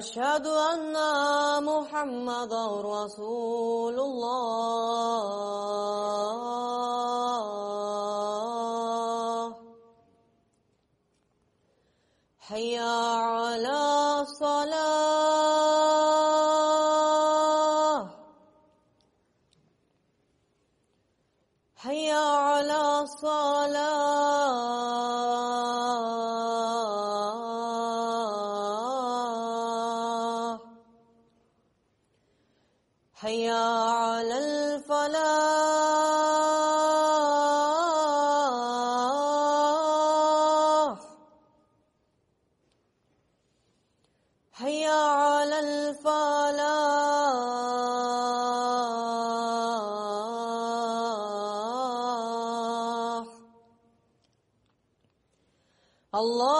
أشهد أن محمدا رسول الله. حي Allah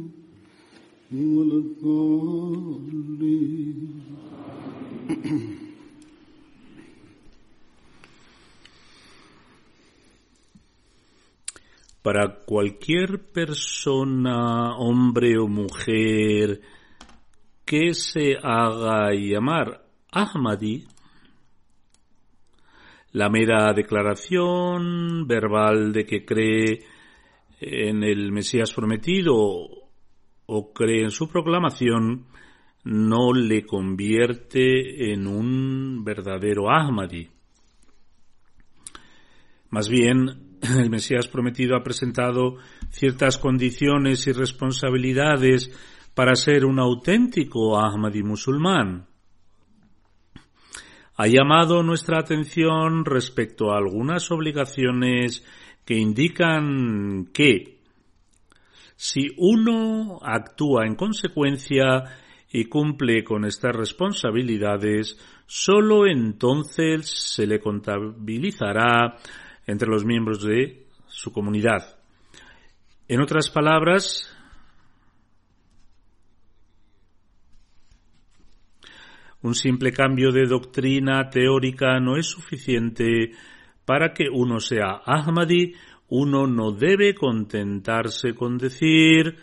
ولا الضالين para cualquier persona, hombre o mujer, que se haga llamar Ahmadi, la mera declaración verbal de que cree en el Mesías prometido o cree en su proclamación no le convierte en un verdadero Ahmadi. Más bien, el Mesías prometido ha presentado ciertas condiciones y responsabilidades para ser un auténtico Ahmadi musulmán. Ha llamado nuestra atención respecto a algunas obligaciones que indican que si uno actúa en consecuencia y cumple con estas responsabilidades, sólo entonces se le contabilizará entre los miembros de su comunidad. En otras palabras, un simple cambio de doctrina teórica no es suficiente para que uno sea Ahmadi, uno no debe contentarse con decir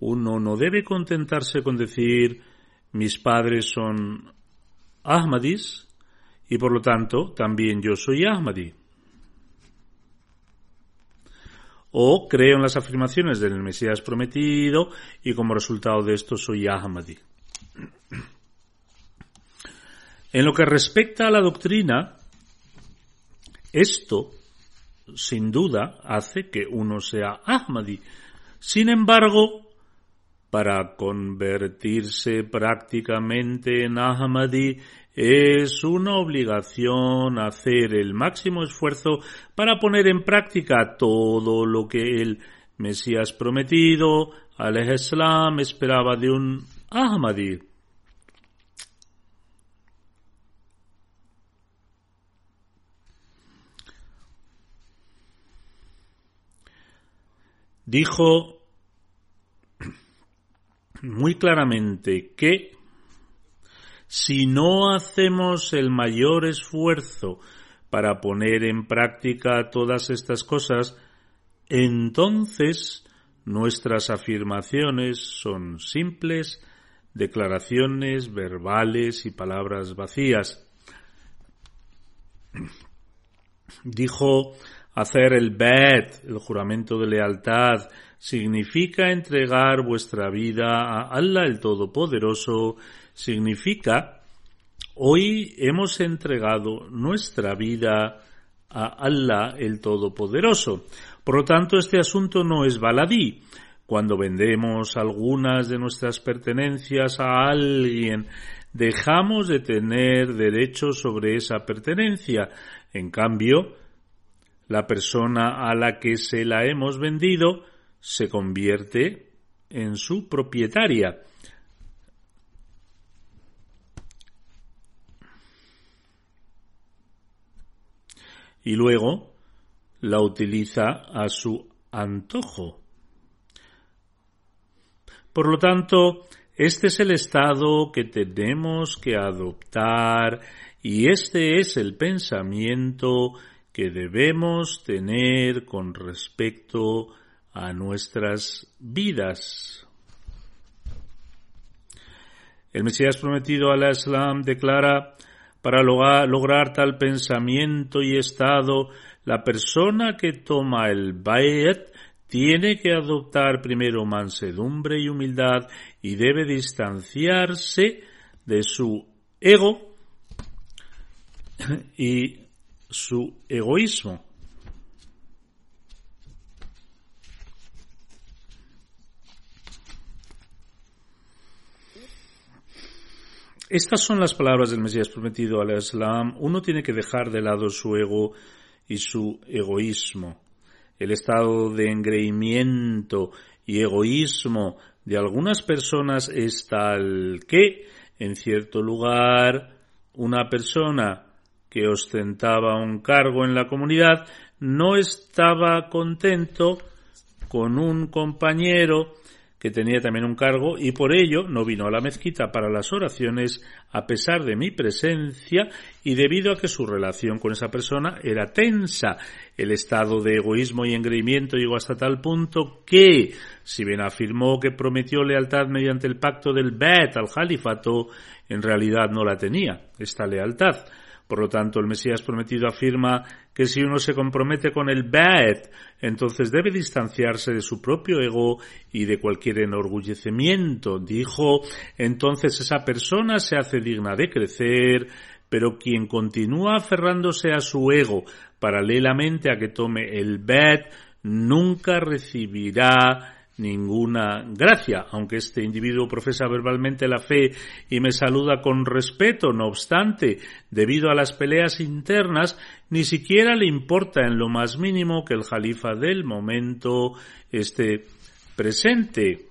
uno no debe contentarse con decir mis padres son Ahmadis y por lo tanto también yo soy Ahmadi. O creo en las afirmaciones del Mesías prometido y como resultado de esto soy Ahmadi. En lo que respecta a la doctrina, esto sin duda hace que uno sea Ahmadi. Sin embargo, para convertirse prácticamente en Ahmadi es una obligación hacer el máximo esfuerzo para poner en práctica todo lo que el Mesías prometido, al Islam, esperaba de un Ahmadi. Dijo muy claramente que si no hacemos el mayor esfuerzo para poner en práctica todas estas cosas, entonces nuestras afirmaciones son simples declaraciones verbales y palabras vacías. Dijo hacer el bet, el juramento de lealtad, significa entregar vuestra vida a Allah el Todopoderoso, significa hoy hemos entregado nuestra vida a Allah el Todopoderoso. Por lo tanto, este asunto no es baladí. Cuando vendemos algunas de nuestras pertenencias a alguien, dejamos de tener derecho sobre esa pertenencia. En cambio, la persona a la que se la hemos vendido se convierte en su propietaria. Y luego la utiliza a su antojo. Por lo tanto, este es el estado que tenemos que adoptar y este es el pensamiento que debemos tener con respecto a nuestras vidas. El Mesías prometido al Islam declara, para lograr, tal pensamiento y estado, la persona que toma el Bayet tiene que adoptar primero mansedumbre y humildad y debe distanciarse de su ego y su egoísmo. Estas son las palabras del Mesías prometido al Islam. Uno tiene que dejar de lado su ego y su egoísmo. El estado de engreimiento y egoísmo de algunas personas es tal que, en cierto lugar, una persona que ostentaba un cargo en la comunidad no estaba contento con un compañero que tenía también un cargo y por ello no vino a la mezquita para las oraciones a pesar de mi presencia y debido a que su relación con esa persona era tensa. El estado de egoísmo y engreimiento llegó hasta tal punto que, si bien afirmó que prometió lealtad mediante el pacto del Bet al califato, en realidad no la tenía, esta lealtad. Por lo tanto, el Mesías prometido afirma que si uno se compromete con el Ba'et, entonces debe distanciarse de su propio ego y de cualquier enorgullecimiento. Dijo, entonces esa persona se hace digna de crecer, pero quien continúa aferrándose a su ego paralelamente a que tome el bed nunca recibirá ninguna gracia, aunque este individuo profesa verbalmente la fe y me saluda con respeto, no obstante, debido a las peleas internas, ni siquiera le importa en lo más mínimo que el jalifa del momento esté presente.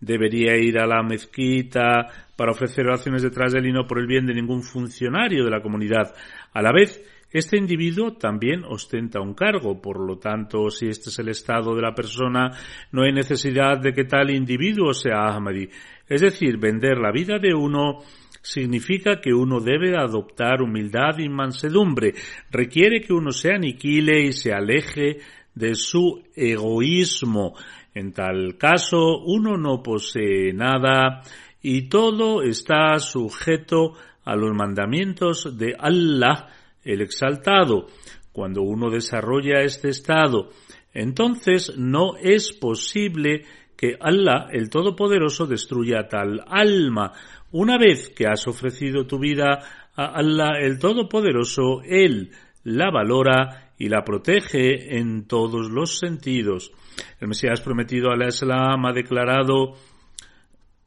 Debería ir a la mezquita para ofrecer oraciones detrás de él y no por el bien de ningún funcionario de la comunidad. A la vez, este individuo también ostenta un cargo, por lo tanto, si este es el estado de la persona, no hay necesidad de que tal individuo sea Ahmadi. Es decir, vender la vida de uno significa que uno debe adoptar humildad y mansedumbre. Requiere que uno se aniquile y se aleje de su egoísmo. En tal caso, uno no posee nada y todo está sujeto a los mandamientos de Allah el exaltado. Cuando uno desarrolla este estado, entonces no es posible que Allah, el Todopoderoso, destruya tal alma. Una vez que has ofrecido tu vida a Allah, el Todopoderoso, Él la valora y la protege en todos los sentidos. El Mesías prometido al Islam ha declarado,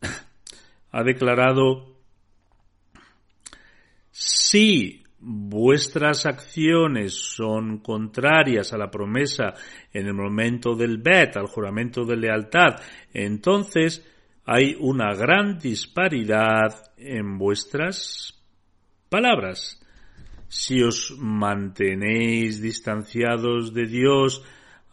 ha declarado, sí, vuestras acciones son contrarias a la promesa en el momento del bet, al juramento de lealtad, entonces hay una gran disparidad en vuestras palabras. Si os mantenéis distanciados de Dios,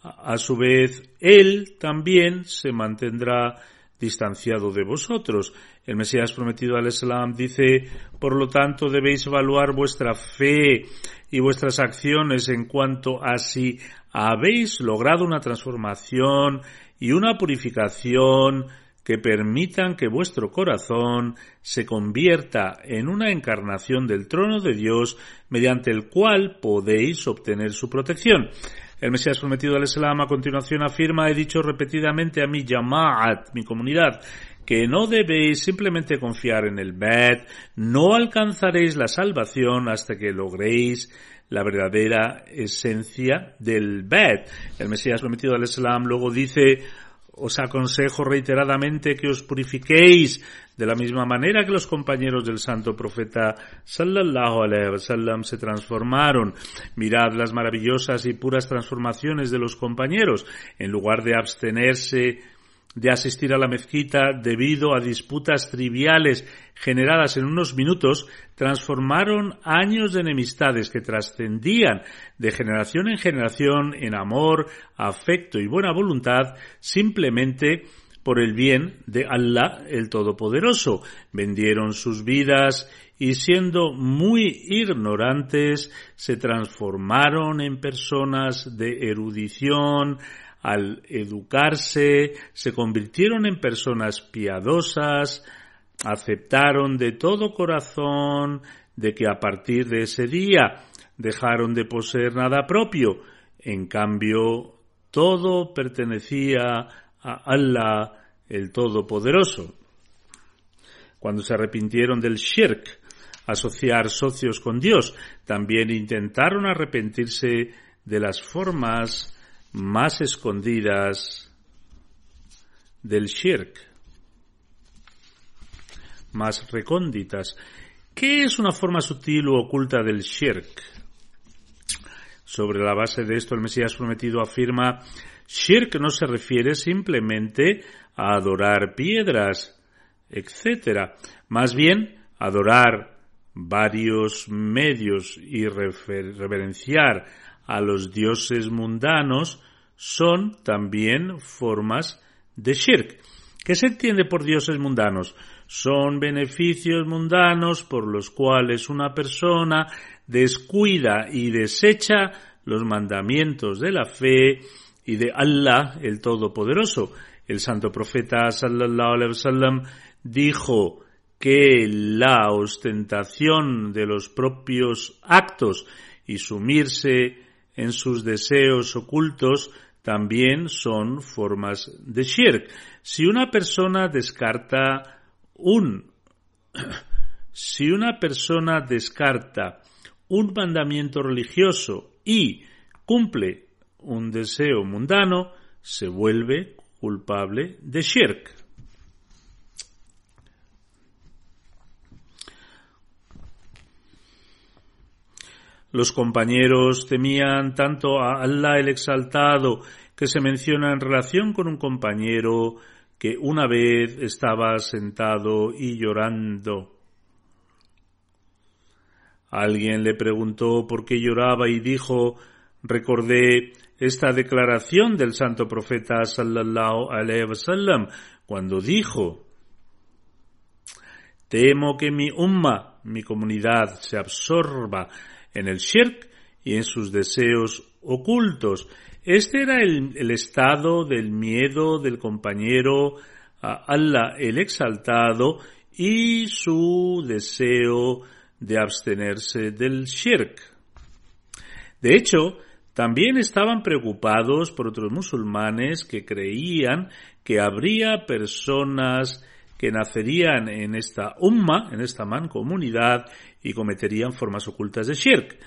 a su vez, Él también se mantendrá distanciado de vosotros. El Mesías prometido al Islam dice, por lo tanto debéis evaluar vuestra fe y vuestras acciones en cuanto a si habéis logrado una transformación y una purificación que permitan que vuestro corazón se convierta en una encarnación del trono de Dios mediante el cual podéis obtener su protección. El Mesías prometido al Islam a continuación afirma, he dicho repetidamente a mi Yama'at, mi comunidad, que no debéis simplemente confiar en el bed, no alcanzaréis la salvación hasta que logréis la verdadera esencia del bed. El Mesías prometido al Islam luego dice, os aconsejo reiteradamente que os purifiquéis de la misma manera que los compañeros del santo profeta sallallahu alaihi wasallam se transformaron. Mirad las maravillosas y puras transformaciones de los compañeros. En lugar de abstenerse de asistir a la mezquita debido a disputas triviales generadas en unos minutos, transformaron años de enemistades que trascendían de generación en generación en amor, afecto y buena voluntad simplemente por el bien de Allah el Todopoderoso. Vendieron sus vidas y siendo muy ignorantes se transformaron en personas de erudición, al educarse, se convirtieron en personas piadosas, aceptaron de todo corazón de que a partir de ese día dejaron de poseer nada propio. En cambio, todo pertenecía a Allah el Todopoderoso. Cuando se arrepintieron del shirk, asociar socios con Dios, también intentaron arrepentirse de las formas más escondidas del shirk, más recónditas. ¿Qué es una forma sutil o oculta del shirk? Sobre la base de esto, el Mesías prometido afirma, shirk no se refiere simplemente a adorar piedras, etc. Más bien, adorar varios medios y reverenciar a los dioses mundanos son también formas de shirk. ¿Qué se entiende por dioses mundanos? Son beneficios mundanos por los cuales una persona descuida y desecha los mandamientos de la fe y de Allah el Todopoderoso. El santo profeta sallallahu alaihi wasallam dijo que la ostentación de los propios actos y sumirse en sus deseos ocultos también son formas de shirk. Si una persona descarta un si una persona descarta un mandamiento religioso y cumple un deseo mundano, se vuelve culpable de shirk. Los compañeros temían tanto a Allah el exaltado que se menciona en relación con un compañero que una vez estaba sentado y llorando. Alguien le preguntó por qué lloraba y dijo recordé esta declaración del santo profeta sallallahu alaihi wasallam cuando dijo Temo que mi umma, mi comunidad, se absorba en el shirk y en sus deseos ocultos. Este era el, estado del miedo del compañero a Allah el exaltado y su deseo de abstenerse del shirk. De hecho, también estaban preocupados por otros musulmanes que creían que habría personas que nacerían en esta umma, en esta mancomunidad, y cometerían formas ocultas de shirk.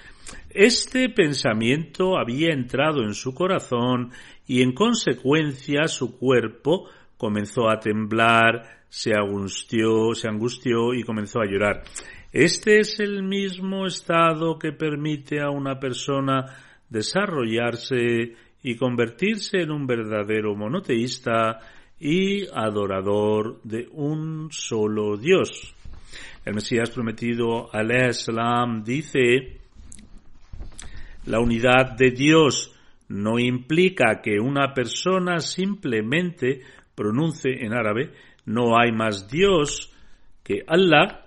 Este pensamiento había entrado en su corazón y en consecuencia su cuerpo comenzó a temblar, se angustió, se angustió y comenzó a llorar. Este es el mismo estado que permite a una persona desarrollarse y convertirse en un verdadero monoteísta y adorador de un solo Dios. El Mesías prometido, salam, dice, la unidad de Dios no implica que una persona simplemente pronuncie en árabe, no hay más Dios que Allah,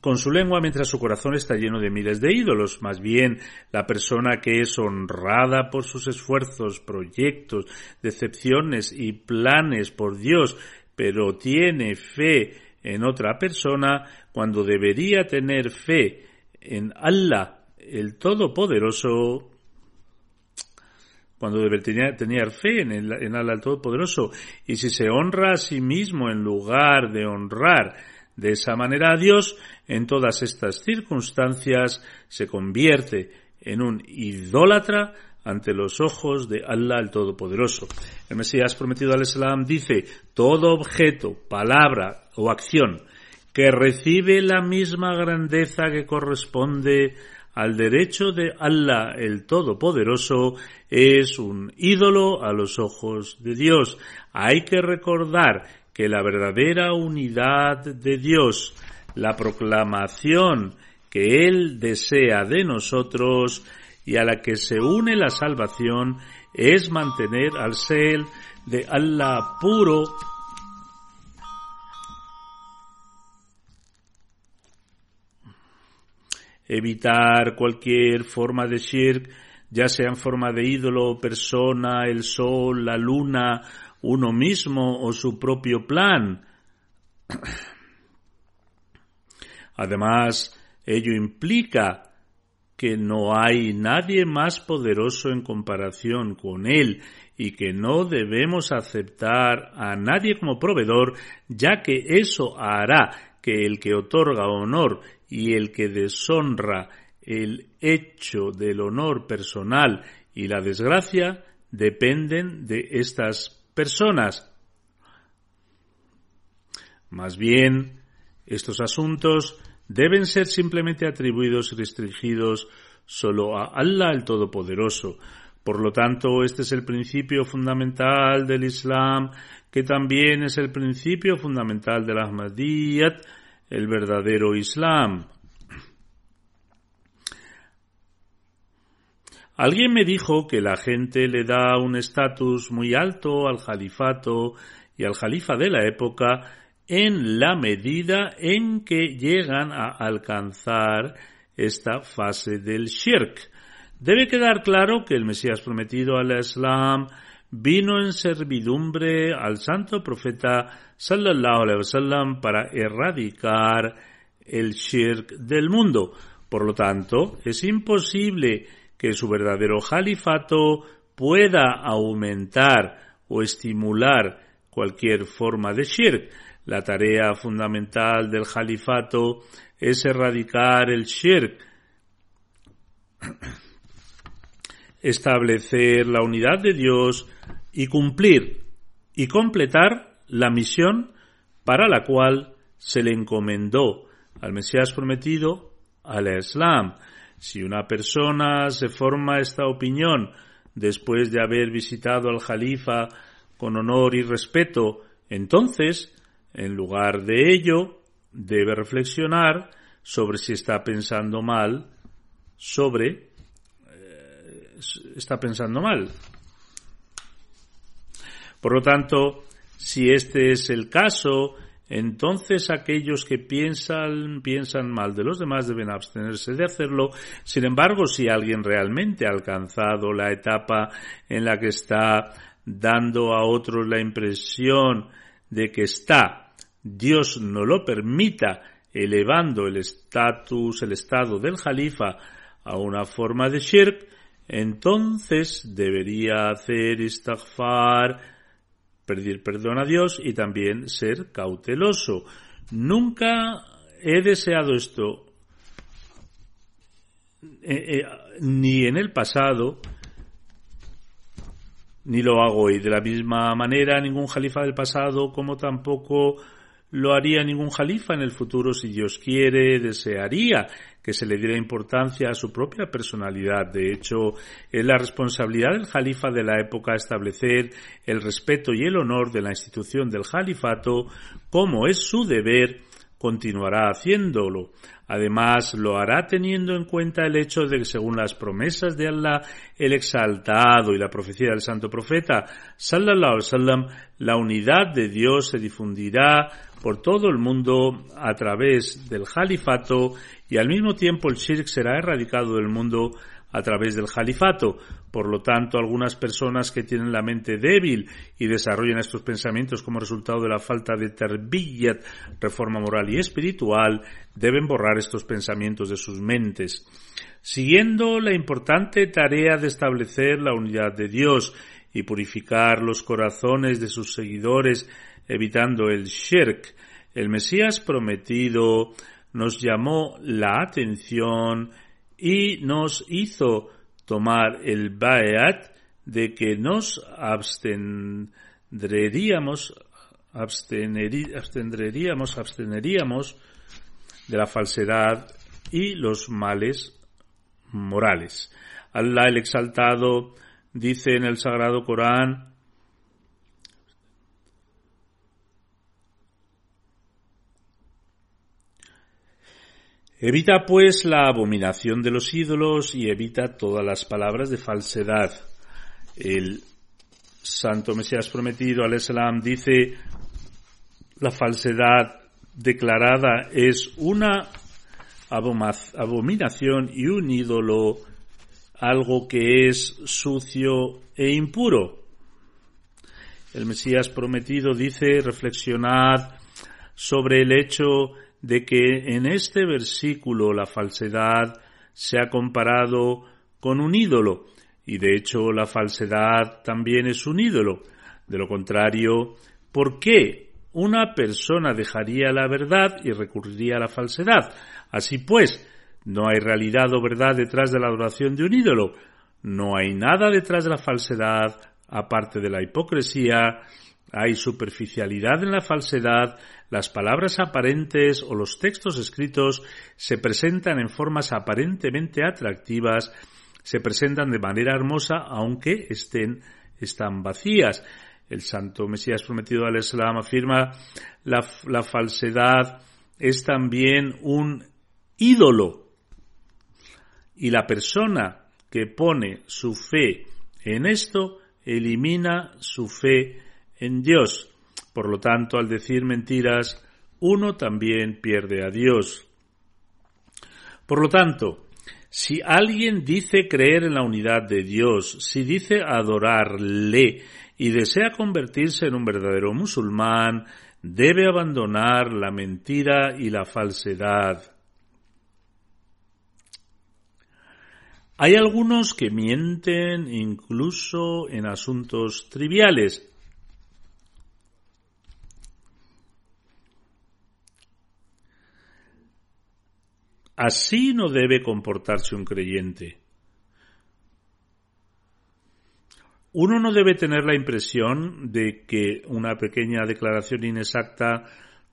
con su lengua mientras su corazón está lleno de miles de ídolos. Más bien, la persona que es honrada por sus esfuerzos, proyectos, decepciones y planes por Dios, pero tiene fe en otra persona cuando debería tener fe en Allah, el Todopoderoso, cuando debería tener fe en, en Allah el Todopoderoso, y si se honra a sí mismo en lugar de honrar de esa manera Dios, en todas estas circunstancias se convierte en un idólatra ante los ojos de Allah el Todopoderoso. El Mesías prometido al Islam dice, todo objeto, palabra o acción que recibe la misma grandeza que corresponde al derecho de Allah el Todopoderoso es un ídolo a los ojos de Dios. Hay que recordar que la verdadera unidad de Dios, la proclamación que Él desea de nosotros y a la que se une la salvación es mantener al ser de Allah puro. Evitar cualquier forma de shirk, ya sea en forma de ídolo, persona, el sol, la luna uno mismo o su propio plan. Además, ello implica que no hay nadie más poderoso en comparación con él y que no debemos aceptar a nadie como proveedor, ya que eso hará que el que otorga honor y el que deshonra el hecho del honor personal y la desgracia dependen de estas personas. Más bien, estos asuntos deben ser simplemente atribuidos y restringidos solo a Allah el Todopoderoso. Por lo tanto, este es el principio fundamental del Islam, que también es el principio fundamental del Ahmadiyyat, el verdadero Islam. Alguien me dijo que la gente le da un estatus muy alto al califato y al califa de la época en la medida en que llegan a alcanzar esta fase del shirk. Debe quedar claro que el Mesías prometido al Islam vino en servidumbre al santo profeta sallallahu alaihi wasallam para erradicar el shirk del mundo. Por lo tanto, es imposible que su verdadero califato pueda aumentar o estimular cualquier forma de shirk. La tarea fundamental del califato es erradicar el shirk, establecer la unidad de Dios y cumplir y completar la misión para la cual se le encomendó al Mesías prometido al Islam. Si una persona se forma esta opinión después de haber visitado al Jalifa con honor y respeto, entonces, en lugar de ello, debe reflexionar sobre si está pensando mal, sobre eh, está pensando mal. Por lo tanto, si este es el caso, entonces aquellos que piensan, piensan mal de los demás deben abstenerse de hacerlo. Sin embargo, si alguien realmente ha alcanzado la etapa en la que está dando a otros la impresión de que está, Dios no lo permita, elevando el estatus, el estado del jalifa a una forma de shirk, entonces debería hacer istighfar, pedir perdón a Dios y también ser cauteloso. Nunca he deseado esto eh, eh, ni en el pasado ni lo hago hoy. De la misma manera, ningún jalifa del pasado como tampoco lo haría ningún jalifa en el futuro si Dios quiere, desearía que se le diera importancia a su propia personalidad. De hecho, es la responsabilidad del jalifa de la época establecer el respeto y el honor de la institución del jalifato, como es su deber, continuará haciéndolo. Además, lo hará teniendo en cuenta el hecho de que según las promesas de Allah, el exaltado y la profecía del santo profeta, sallallahu alaihi wasallam, la unidad de Dios se difundirá por todo el mundo a través del califato y al mismo tiempo el shirk será erradicado del mundo a través del califato. Por lo tanto, algunas personas que tienen la mente débil y desarrollan estos pensamientos como resultado de la falta de terbiyat, reforma moral y espiritual, deben borrar estos pensamientos de sus mentes. Siguiendo la importante tarea de establecer la unidad de Dios y purificar los corazones de sus seguidores, evitando el shirk, el Mesías prometido nos llamó la atención y nos hizo tomar el Baeat de que nos abstendríamos, abstendríamos, absteneríamos de la falsedad y los males morales. Allah el Exaltado dice en el Sagrado Corán, Evita pues la abominación de los ídolos y evita todas las palabras de falsedad. El Santo Mesías prometido al Islam dice la falsedad declarada es una abominación y un ídolo, algo que es sucio e impuro. El Mesías prometido dice reflexionad sobre el hecho de que en este versículo la falsedad se ha comparado con un ídolo, y de hecho la falsedad también es un ídolo. De lo contrario, ¿por qué una persona dejaría la verdad y recurriría a la falsedad? Así pues, no hay realidad o verdad detrás de la adoración de un ídolo. No hay nada detrás de la falsedad, aparte de la hipocresía, hay superficialidad en la falsedad, las palabras aparentes o los textos escritos se presentan en formas aparentemente atractivas, se presentan de manera hermosa aunque estén están vacías. El santo Mesías prometido al Islam afirma la, la falsedad es también un ídolo y la persona que pone su fe en esto elimina su fe en Dios. Por lo tanto, al decir mentiras, uno también pierde a Dios. Por lo tanto, si alguien dice creer en la unidad de Dios, si dice adorarle y desea convertirse en un verdadero musulmán, debe abandonar la mentira y la falsedad. Hay algunos que mienten incluso en asuntos triviales, Así no debe comportarse un creyente. Uno no debe tener la impresión de que una pequeña declaración inexacta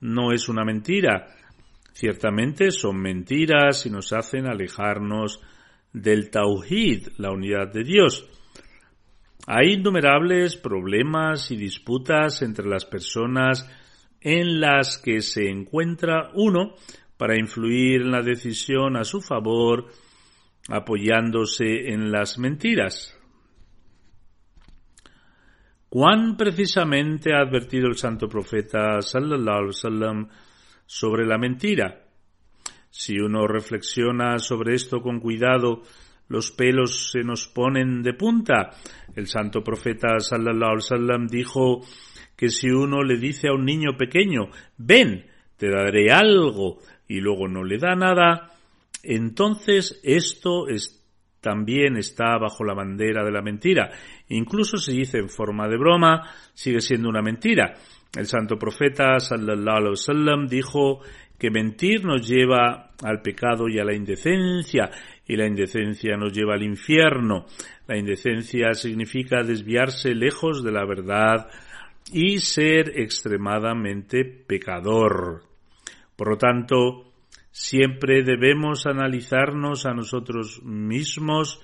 no es una mentira. Ciertamente son mentiras y nos hacen alejarnos del Tauhid, la unidad de Dios. Hay innumerables problemas y disputas entre las personas en las que se encuentra uno para influir en la decisión a su favor apoyándose en las mentiras. ¿Cuán precisamente ha advertido el santo profeta sallallahu alaihi wasallam sobre la mentira? Si uno reflexiona sobre esto con cuidado, los pelos se nos ponen de punta. El santo profeta sallallahu alaihi wasallam dijo que si uno le dice a un niño pequeño, ven, te daré algo, y luego no le da nada, entonces esto es, también está bajo la bandera de la mentira. Incluso si dice en forma de broma, sigue siendo una mentira. El santo profeta sallallahu alaihi wasallam dijo que mentir nos lleva al pecado y a la indecencia, y la indecencia nos lleva al infierno. La indecencia significa desviarse lejos de la verdad y ser extremadamente pecador. Por lo tanto, siempre debemos analizarnos a nosotros mismos,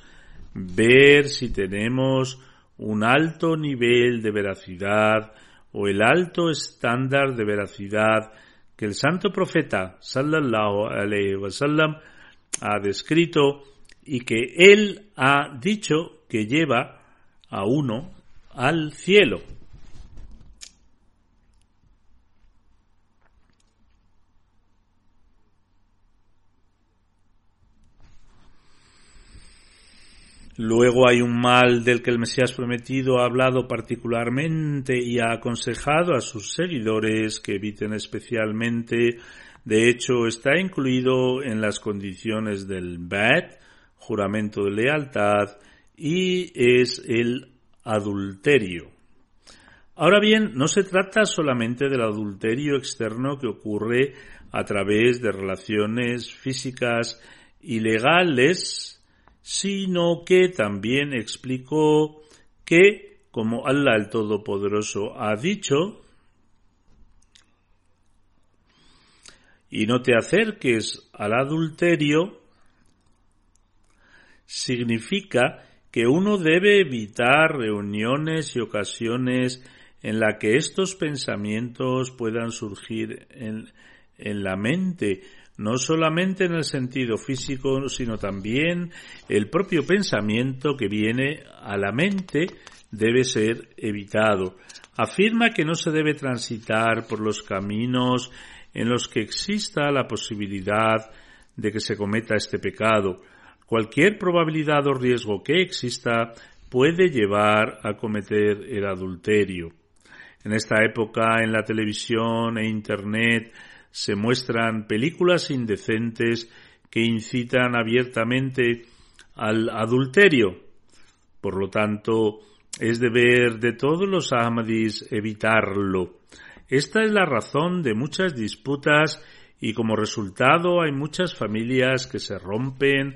ver si tenemos un alto nivel de veracidad o el alto estándar de veracidad que el santo profeta sallallahu alaihi wasallam ha descrito y que él ha dicho que lleva a uno al cielo. Luego hay un mal del que el Mesías prometido ha hablado particularmente y ha aconsejado a sus seguidores que eviten especialmente. De hecho, está incluido en las condiciones del BAT, juramento de lealtad, y es el adulterio. Ahora bien, no se trata solamente del adulterio externo que ocurre a través de relaciones físicas ilegales sino que también explicó que, como Allah el Todopoderoso ha dicho, y no te acerques al adulterio, significa que uno debe evitar reuniones y ocasiones en la que estos pensamientos puedan surgir en, en la mente, no solamente en el sentido físico, sino también el propio pensamiento que viene a la mente debe ser evitado. Afirma que no se debe transitar por los caminos en los que exista la posibilidad de que se cometa este pecado. Cualquier probabilidad o riesgo que exista puede llevar a cometer el adulterio. En esta época, en la televisión e Internet, se muestran películas indecentes que incitan abiertamente al adulterio. Por lo tanto, es deber de todos los Ahmadis evitarlo. Esta es la razón de muchas disputas y como resultado hay muchas familias que se rompen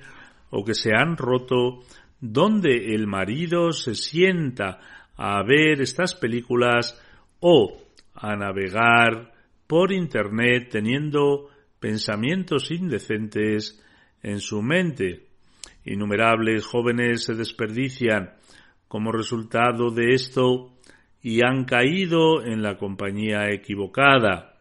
o que se han roto donde el marido se sienta a ver estas películas o a navegar por Internet teniendo pensamientos indecentes en su mente. Innumerables jóvenes se desperdician como resultado de esto y han caído en la compañía equivocada.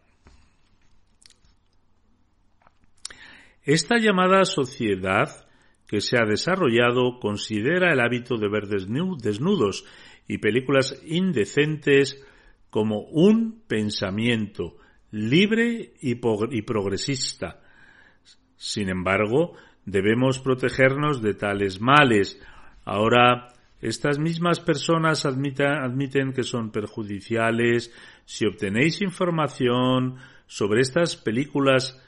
Esta llamada sociedad que se ha desarrollado considera el hábito de ver desnudos y películas indecentes como un pensamiento libre y, progresista. Sin embargo, debemos protegernos de tales males. Ahora, estas mismas personas admiten que son perjudiciales. Si obtenéis información sobre estas películas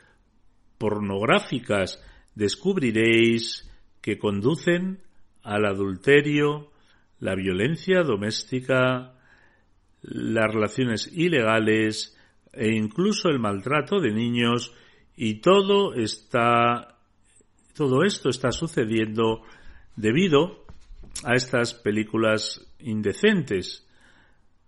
pornográficas, descubriréis que conducen al adulterio, la violencia doméstica, las relaciones ilegales, e incluso el maltrato de niños y todo está Todo esto está sucediendo debido a estas películas indecentes.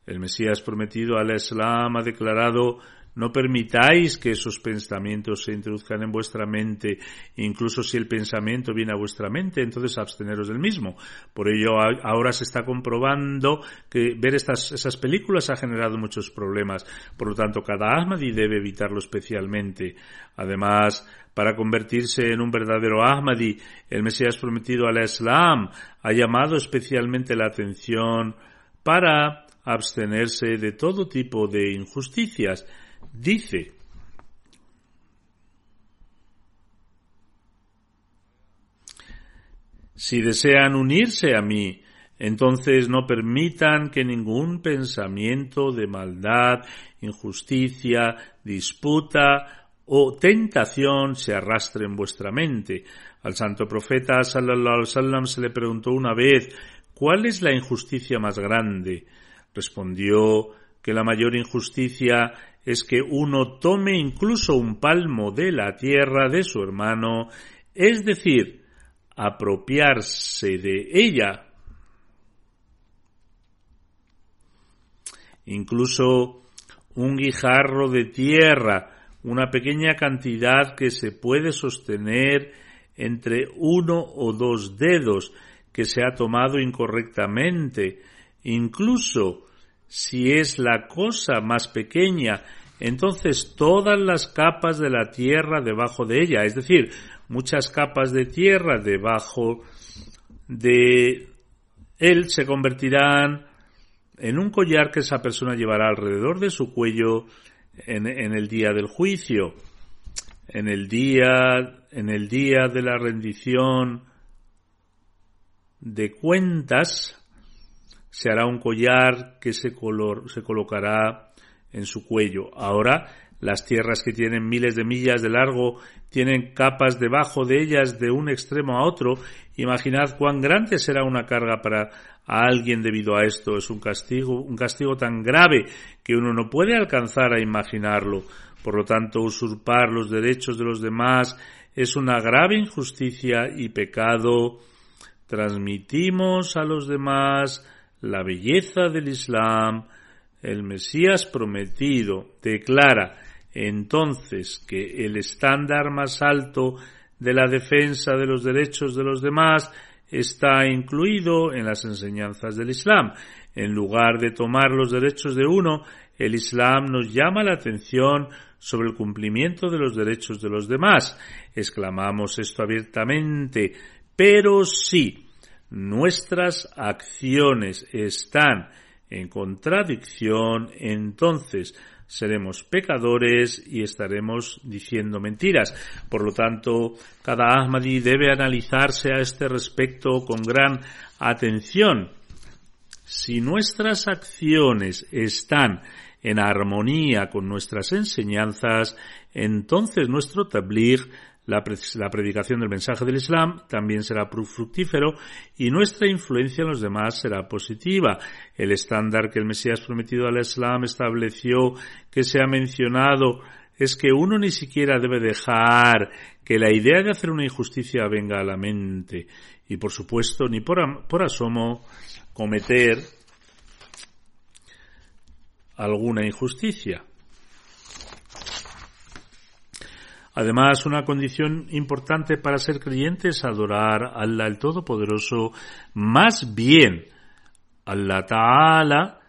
El Mesías prometido al Islam ha declarado no permitáis que esos pensamientos se introduzcan en vuestra mente, incluso si el pensamiento viene a vuestra mente, entonces absteneros del mismo. Por ello, ahora se está comprobando que ver estas, esas películas ha generado muchos problemas. Por lo tanto, cada Ahmadi debe evitarlo especialmente. Además, para convertirse en un verdadero Ahmadi, el Mesías prometido al Islam ha llamado especialmente la atención para abstenerse de todo tipo de injusticias dice, si desean unirse a mí, entonces no permitan que ningún pensamiento de maldad, injusticia, disputa o tentación se arrastre en vuestra mente. Al santo profeta sallallahu alaihi wasallam se le preguntó una vez ¿Cuál es la injusticia más grande? Respondió que la mayor injusticia es que uno tome incluso un palmo de la tierra de su hermano, es decir, apropiarse de ella. Incluso un guijarro de tierra, una pequeña cantidad que se puede sostener entre uno o dos dedos, que se ha tomado incorrectamente, incluso si es la cosa más pequeña, entonces todas las capas de la tierra debajo de ella, es decir, muchas capas de tierra debajo de él se convertirán en un collar que esa persona llevará alrededor de su cuello en, el día del juicio, en el día, en el día de la rendición de cuentas, se hará un collar que se, color, se colocará en su cuello. Ahora, las tierras que tienen miles de millas de largo tienen capas debajo de ellas de un extremo a otro. Imaginad cuán grande será una carga para alguien debido a esto. Es un castigo, un castigo tan grave que uno no puede alcanzar a imaginarlo. Por lo tanto, usurpar los derechos de los demás es una grave injusticia y pecado. Transmitimos a los demás la belleza del Islam, el Mesías prometido declara entonces que el estándar más alto de la defensa de los derechos de los demás está incluido en las enseñanzas del Islam. En lugar de tomar los derechos de uno, el Islam nos llama la atención sobre el cumplimiento de los derechos de los demás. Exclamamos esto abiertamente, pero si nuestras acciones están en contradicción, entonces seremos pecadores y estaremos diciendo mentiras. Por lo tanto, cada Ahmadi debe analizarse a este respecto con gran atención. Si nuestras acciones están en armonía con nuestras enseñanzas, entonces nuestro tabligh la, predicación del mensaje del Islam también será fructífero y nuestra influencia en los demás será positiva. El estándar que el Mesías prometido al Islam estableció, que se ha mencionado, es que uno ni siquiera debe dejar que la idea de hacer una injusticia venga a la mente y por supuesto ni por, por asomo cometer alguna injusticia. Además, una condición importante para ser creyente es adorar a Allah el Todopoderoso, más bien Allah Ta'ala,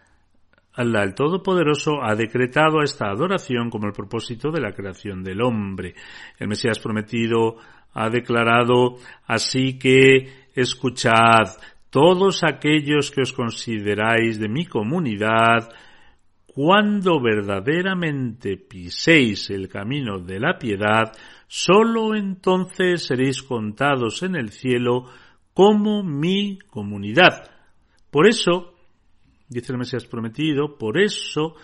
Allah el Todopoderoso ha decretado esta adoración como el propósito de la creación del hombre. El Mesías prometido ha declarado así que escuchad todos aquellos que os consideráis de mi comunidad, cuando verdaderamente piséis el camino de la piedad, sólo entonces seréis contados en el cielo como mi comunidad. Por eso, dice el Mesías prometido, por eso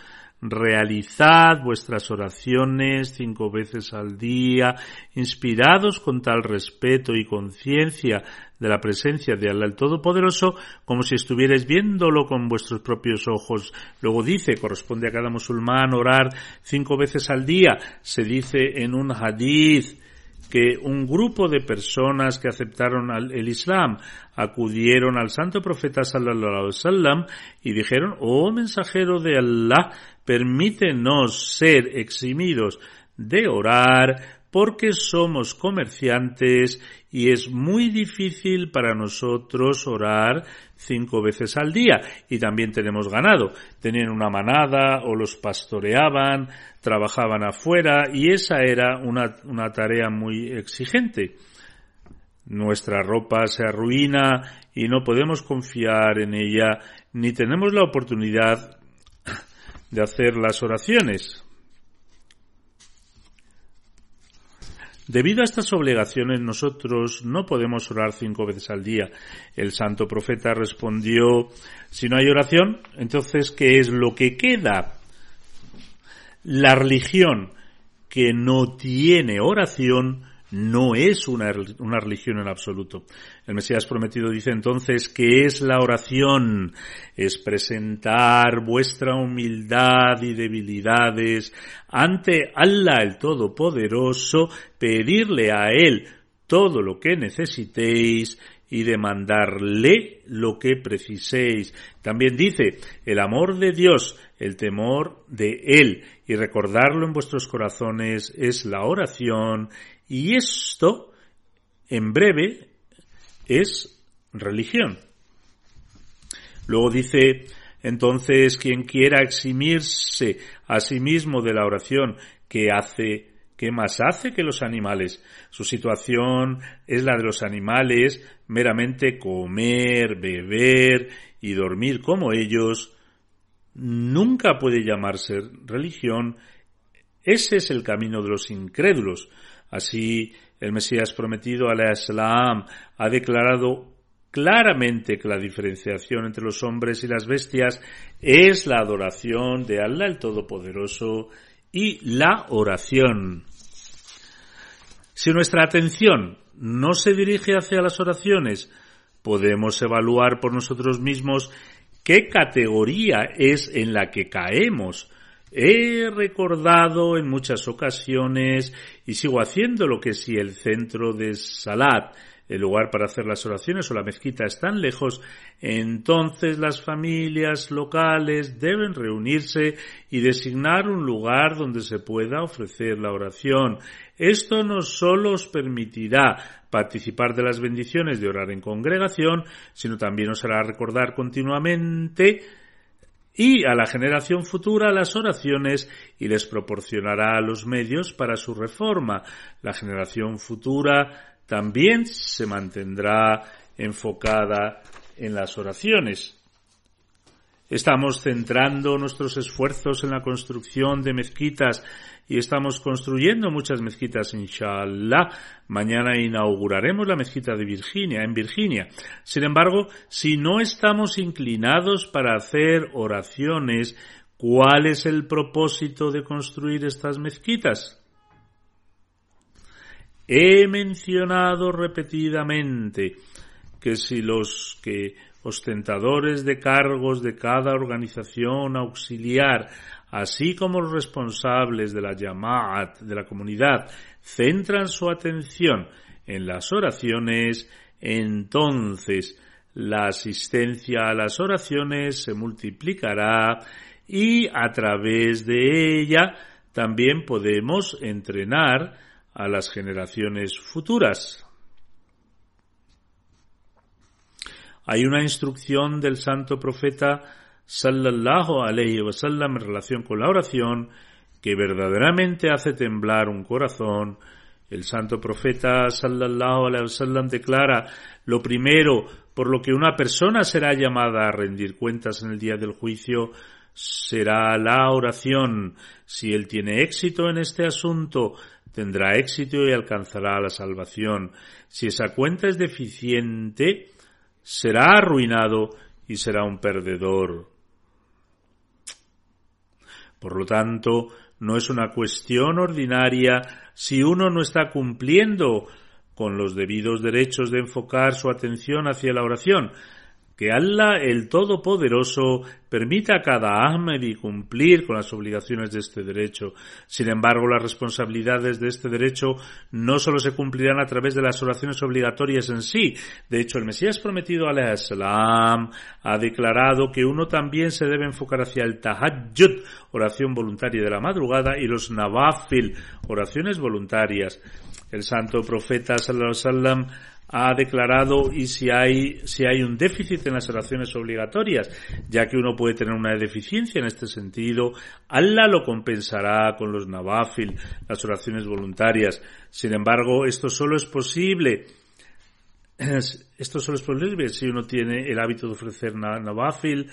realizad vuestras oraciones cinco veces al día, inspirados con tal respeto y conciencia de la presencia de Allah el Todopoderoso como si estuvierais viéndolo con vuestros propios ojos. Luego dice, corresponde a cada musulmán orar cinco veces al día. Se dice en un hadith que un grupo de personas que aceptaron el Islam acudieron al santo profeta sallallahu alaihi wasallam y dijeron, oh mensajero de Allah, permítenos ser eximidos de orar porque somos comerciantes y es muy difícil para nosotros orar cinco veces al día. Y también tenemos ganado. Tenían una manada o los pastoreaban, trabajaban afuera y esa era una, una tarea muy exigente. Nuestra ropa se arruina y no podemos confiar en ella ni tenemos la oportunidad de hacer las oraciones. Debido a estas obligaciones nosotros no podemos orar cinco veces al día. El santo profeta respondió, si no hay oración, entonces ¿qué es lo que queda? La religión que no tiene oración no es una, una, religión en absoluto. El Mesías prometido dice entonces que es la oración, es presentar vuestra humildad y debilidades ante Allah el Todopoderoso, pedirle a Él todo lo que necesitéis y demandarle lo que preciséis. También dice, el amor de Dios, el temor de Él y recordarlo en vuestros corazones es la oración y esto, en breve, es religión. Luego dice, entonces, quien quiera eximirse a sí mismo de la oración, que hace, ¿qué más hace que los animales? Su situación es la de los animales, meramente comer, beber y dormir como ellos, nunca puede llamarse religión. Ese es el camino de los incrédulos. Así, el Mesías prometido al Islam ha declarado claramente que la diferenciación entre los hombres y las bestias es la adoración de Allah el Todopoderoso y la oración. Si nuestra atención no se dirige hacia las oraciones, podemos evaluar por nosotros mismos qué categoría es en la que caemos He recordado en muchas ocasiones y sigo haciendo lo que si el centro de Salat, el lugar para hacer las oraciones o la mezquita están lejos, entonces las familias locales deben reunirse y designar un lugar donde se pueda ofrecer la oración. Esto no solo os permitirá participar de las bendiciones de orar en congregación, sino también os hará recordar continuamente y a la generación futura las oraciones y les proporcionará los medios para su reforma. La generación futura también se mantendrá enfocada en las oraciones. Estamos centrando nuestros esfuerzos en la construcción de mezquitas y estamos construyendo muchas mezquitas, inshallah. Mañana inauguraremos la mezquita de Virginia, en Virginia. Sin embargo, si no estamos inclinados para hacer oraciones, ¿cuál es el propósito de construir estas mezquitas? He mencionado repetidamente que si los que ostentadores de cargos de cada organización auxiliar así como los responsables de la Yamaat, de la comunidad, centran su atención en las oraciones, entonces la asistencia a las oraciones se multiplicará y a través de ella también podemos entrenar a las generaciones futuras. Hay una instrucción del santo profeta sallallahu alayhi wasallam en relación con la oración que verdaderamente hace temblar un corazón. El santo profeta sallallahu alayhi wasallam declara lo primero por lo que una persona será llamada a rendir cuentas en el día del juicio será la oración. Si él tiene éxito en este asunto, tendrá éxito y alcanzará la salvación. Si esa cuenta es deficiente, será arruinado y será un perdedor. Por lo tanto, no es una cuestión ordinaria si uno no está cumpliendo con los debidos derechos de enfocar su atención hacia la oración. Que Allah el Todopoderoso permita a cada Ahmadi cumplir con las obligaciones de este derecho. Sin embargo, las responsabilidades de este derecho no solo se cumplirán a través de las oraciones obligatorias en sí. De hecho, el Mesías prometido salam ha declarado que uno también se debe enfocar hacia el tahajjud, oración voluntaria de la madrugada, y los nawafil, oraciones voluntarias. El santo profeta sallallahu ha declarado y si hay, si hay un déficit en las oraciones obligatorias, ya que uno puede tener una deficiencia en este sentido, Allah lo compensará con los nawafil, las oraciones voluntarias. Sin embargo, esto solo es posible esto solo es posible si uno tiene el hábito de ofrecer nawafil,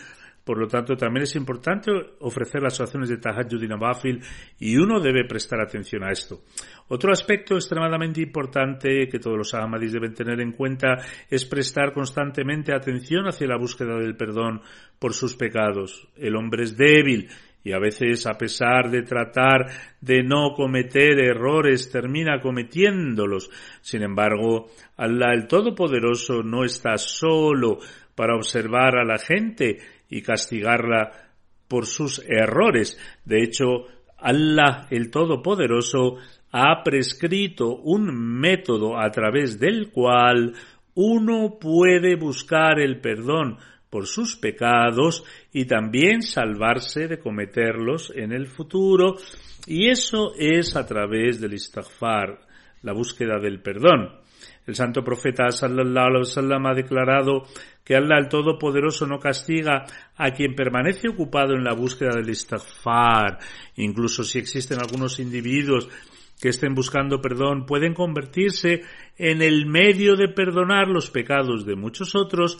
por lo tanto, también es importante ofrecer las oraciones de Tahajjud y y uno debe prestar atención a esto. Otro aspecto extremadamente importante que todos los Ahmadis deben tener en cuenta es prestar constantemente atención hacia la búsqueda del perdón por sus pecados. El hombre es débil y a veces a pesar de tratar de no cometer errores termina cometiéndolos. Sin embargo, Allah el Todopoderoso no está solo para observar a la gente y castigarla por sus errores. De hecho, Allah el Todopoderoso ha prescrito un método a través del cual uno puede buscar el perdón por sus pecados y también salvarse de cometerlos en el futuro y eso es a través del istighfar, la búsqueda del perdón. El santo profeta sallallahu alaihi wasallam ha declarado que Allah el Todopoderoso no castiga a quien permanece ocupado en la búsqueda del istighfar. Incluso si existen algunos individuos que estén buscando perdón pueden convertirse en el medio de perdonar los pecados de muchos otros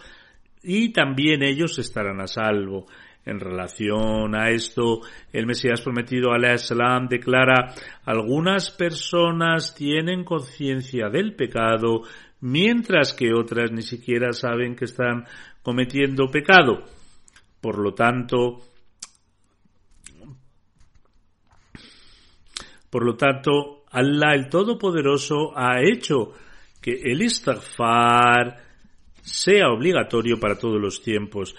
y también ellos estarán a salvo. En relación a esto, el Mesías prometido salam declara algunas personas tienen conciencia del pecado mientras que otras ni siquiera saben que están cometiendo pecado. Por lo tanto, por lo tanto, Allah el Todopoderoso ha hecho que el istighfar sea obligatorio para todos los tiempos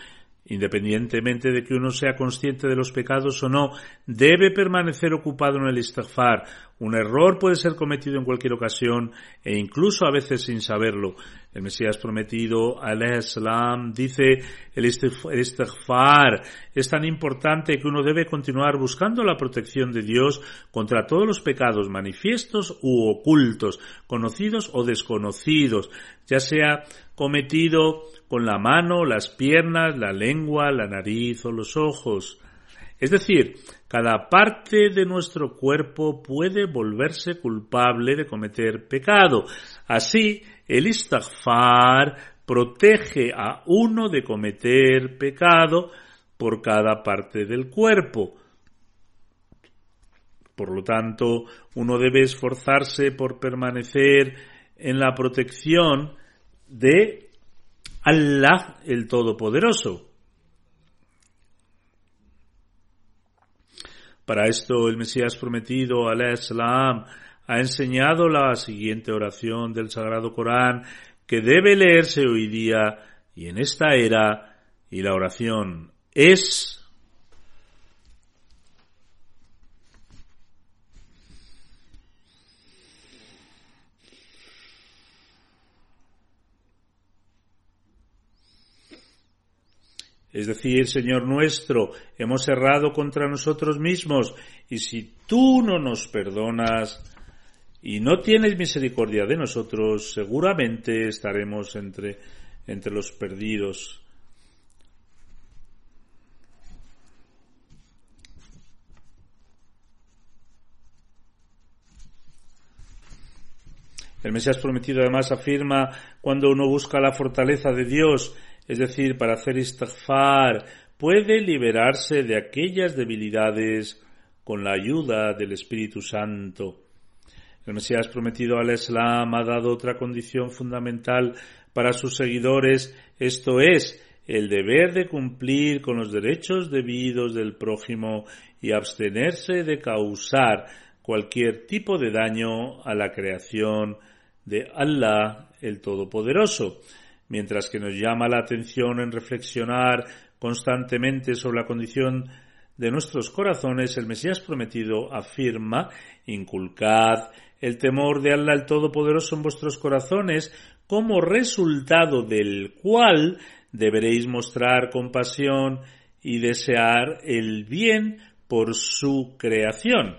Independientemente de que uno sea consciente de los pecados o no, debe permanecer ocupado en el istighfar. Un error puede ser cometido en cualquier ocasión e incluso a veces sin saberlo. El Mesías prometido, salam, dice el istighfar es tan importante que uno debe continuar buscando la protección de Dios contra todos los pecados manifiestos u ocultos, conocidos o desconocidos, ya sea cometido con la mano, las piernas, la lengua, la nariz o los ojos. Es decir, cada parte de nuestro cuerpo puede volverse culpable de cometer pecado. Así, el istighfar protege a uno de cometer pecado por cada parte del cuerpo. Por lo tanto, uno debe esforzarse por permanecer en la protección de Allah el Todopoderoso. Para esto el Mesías prometido, salam, ha enseñado la siguiente oración del Sagrado Corán que debe leerse hoy día y en esta era, y la oración es Es decir, Señor nuestro, hemos errado contra nosotros mismos, y si tú no nos perdonas y no tienes misericordia de nosotros, seguramente estaremos entre, entre los perdidos. El Mesías prometido además afirma, cuando uno busca la fortaleza de Dios es decir, para hacer istighfar, puede liberarse de aquellas debilidades con la ayuda del Espíritu Santo. El Mesías prometido al Islam ha dado otra condición fundamental para sus seguidores, esto es, el deber de cumplir con los derechos debidos del prójimo y abstenerse de causar cualquier tipo de daño a la creación de Allah el Todopoderoso. Mientras que nos llama la atención en reflexionar constantemente sobre la condición de nuestros corazones, el Mesías prometido afirma, inculcad el temor de Allah el Todopoderoso en vuestros corazones, como resultado del cual deberéis mostrar compasión y desear el bien por su creación.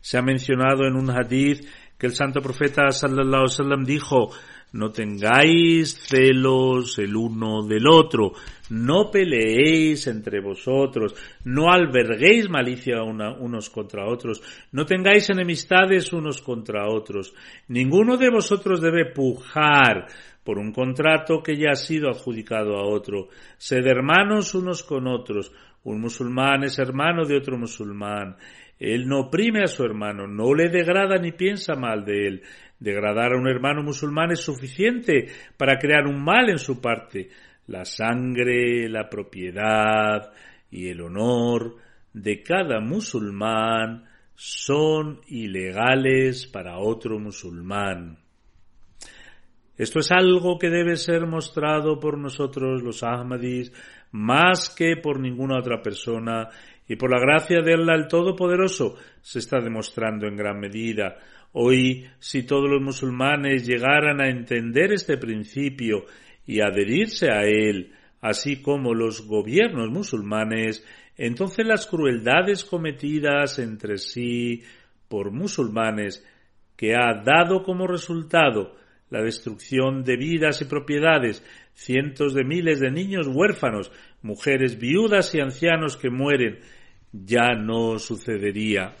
Se ha mencionado en un hadith que el santo profeta sallallahu alaihi wasallam dijo no tengáis celos el uno del otro, no peleéis entre vosotros, no alberguéis malicia unos contra otros, no tengáis enemistades unos contra otros. Ninguno de vosotros debe pujar por un contrato que ya ha sido adjudicado a otro. Sed hermanos unos con otros. Un musulmán es hermano de otro musulmán. Él no oprime a su hermano, no le degrada ni piensa mal de él. Degradar a un hermano musulmán es suficiente para crear un mal en su parte. La sangre, la propiedad y el honor de cada musulmán son ilegales para otro musulmán. Esto es algo que debe ser mostrado por nosotros los Ahmadis más que por ninguna otra persona y por la gracia de Allah el Todopoderoso se está demostrando en gran medida. Hoy, si todos los musulmanes llegaran a entender este principio y adherirse a él, así como los gobiernos musulmanes, entonces las crueldades cometidas entre sí por musulmanes, que ha dado como resultado la destrucción de vidas y propiedades, cientos de miles de niños huérfanos, mujeres viudas y ancianos que mueren, ya no sucedería.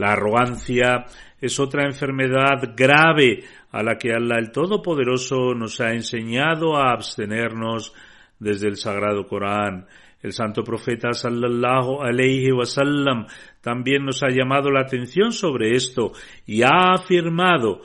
La arrogancia es otra enfermedad grave a la que Allah el Todopoderoso nos ha enseñado a abstenernos desde el Sagrado Corán. El santo profeta sallallahu alayhi wasallam también nos ha llamado la atención sobre esto y ha afirmado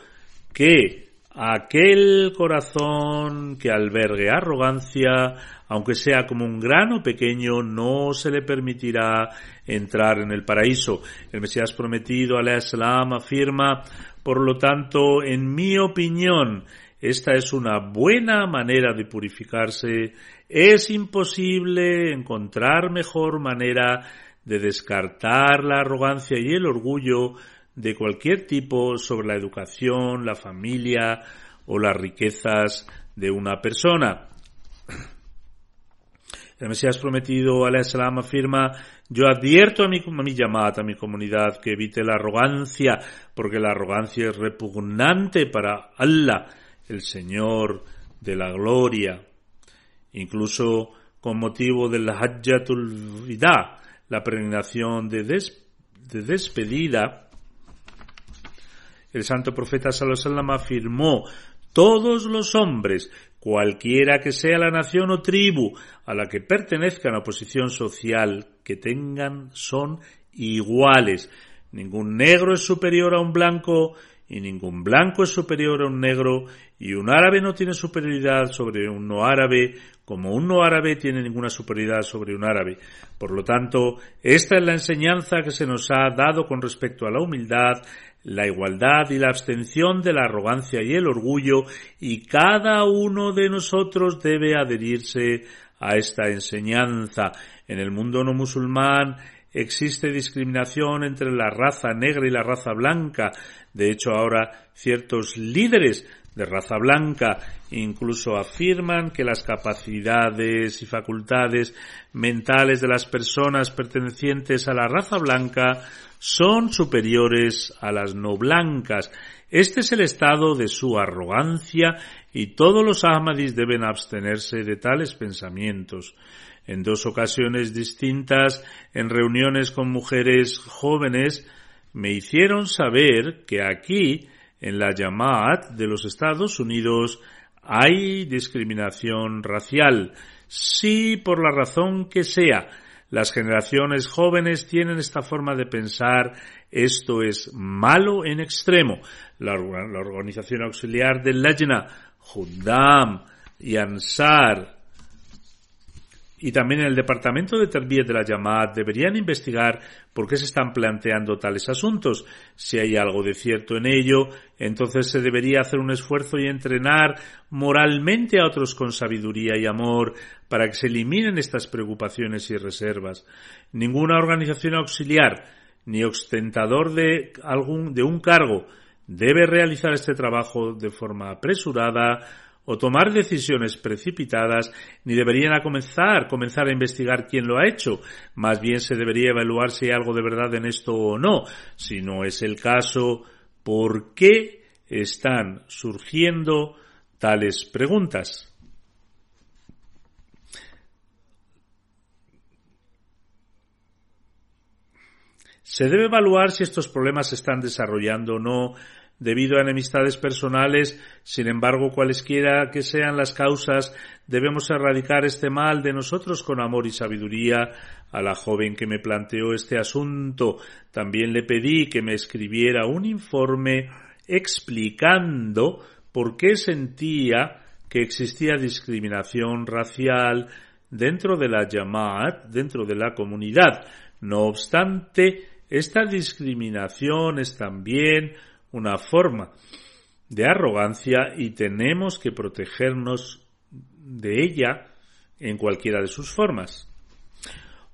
que aquel corazón que albergue arrogancia aunque sea como un grano pequeño, no se le permitirá entrar en el paraíso. El Mesías prometido, salam, afirma, por lo tanto, en mi opinión, esta es una buena manera de purificarse. Es imposible encontrar mejor manera de descartar la arrogancia y el orgullo de cualquier tipo sobre la educación, la familia o las riquezas de una persona. El Mesías prometido, salam, afirma, yo advierto a mi, a llamada, a mi comunidad, que evite la arrogancia, porque la arrogancia es repugnante para Allah, el Señor de la gloria. Incluso con motivo de la Hajjatul Vida, la peregrinación de, de despedida, el santo profeta Sallallahu afirmó, todos los hombres cualquiera que sea la nación o tribu a la que pertenezcan a posición social que tengan son iguales. Ningún negro es superior a un blanco y ningún blanco es superior a un negro y un árabe no tiene superioridad sobre un no árabe como un no árabe tiene ninguna superioridad sobre un árabe. Por lo tanto, esta es la enseñanza que se nos ha dado con respecto a la humildad, la igualdad y la abstención de la arrogancia y el orgullo, y cada uno de nosotros debe adherirse a esta enseñanza. En el mundo no musulmán existe discriminación entre la raza negra y la raza blanca. De hecho, ahora ciertos líderes de raza blanca incluso afirman que las capacidades y facultades mentales de las personas pertenecientes a la raza blanca son superiores a las no blancas. Este es el estado de su arrogancia y todos los Ahmadis deben abstenerse de tales pensamientos. En dos ocasiones distintas, en reuniones con mujeres jóvenes, me hicieron saber que aquí, en la Yamaat de los Estados Unidos, hay discriminación racial. Sí, por la razón que sea, las generaciones jóvenes tienen esta forma de pensar, esto es malo en extremo. La, organización auxiliar del Lajna, Huddam y Ansar y también en el departamento de Terbiyat de la Yamad deberían investigar por qué se están planteando tales asuntos. Si hay algo de cierto en ello, entonces se debería hacer un esfuerzo y entrenar moralmente a otros con sabiduría y amor para que se eliminen estas preocupaciones y reservas. Ninguna organización auxiliar ni ostentador de algún de un cargo debe realizar este trabajo de forma apresurada o tomar decisiones precipitadas, ni deberían comenzar, comenzar a investigar quién lo ha hecho. Más bien se debería evaluar si hay algo de verdad en esto o no. Si no es el caso, ¿por qué están surgiendo tales preguntas? Se debe evaluar si estos problemas se están desarrollando o no debido a enemistades personales, sin embargo, cualesquiera que sean las causas, debemos erradicar este mal de nosotros con amor y sabiduría. A la joven que me planteó este asunto, también le pedí que me escribiera un informe explicando por qué sentía que existía discriminación racial dentro de la Yamaat, dentro de la comunidad. No obstante, esta discriminación es también una forma de arrogancia y tenemos que protegernos de ella en cualquiera de sus formas.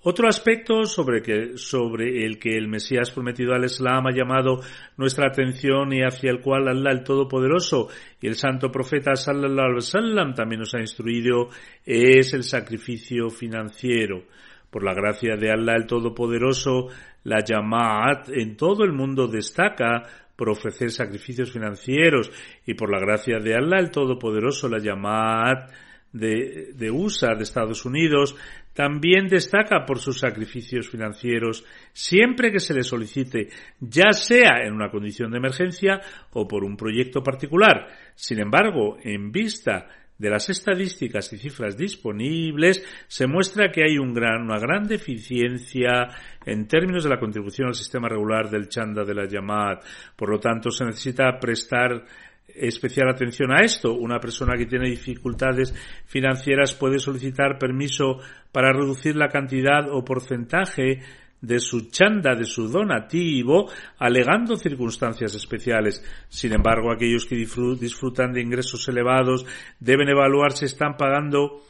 Otro aspecto sobre, que, sobre el que el Mesías prometido al Islam ha llamado nuestra atención y hacia el cual Allah el Todopoderoso y el Santo Profeta sallallahu alaihi wasallam también nos ha instruido es el sacrificio financiero. Por la gracia de Allah el Todopoderoso, la Yamaat en todo el mundo destaca por ofrecer sacrificios financieros y por la gracia de Allah el Todopoderoso, la Yamaat de, de USA, de Estados Unidos, también destaca por sus sacrificios financieros siempre que se le solicite, ya sea en una condición de emergencia o por un proyecto particular. Sin embargo, en vista de las estadísticas y cifras disponibles, se muestra que hay un gran, una gran deficiencia en términos de la contribución al sistema regular del chanda de la llamada. Por lo tanto, se necesita prestar especial atención a esto. Una persona que tiene dificultades financieras puede solicitar permiso para reducir la cantidad o porcentaje de su chanda, de su donativo, alegando circunstancias especiales. Sin embargo, aquellos que disfrutan de ingresos elevados deben evaluar si están pagando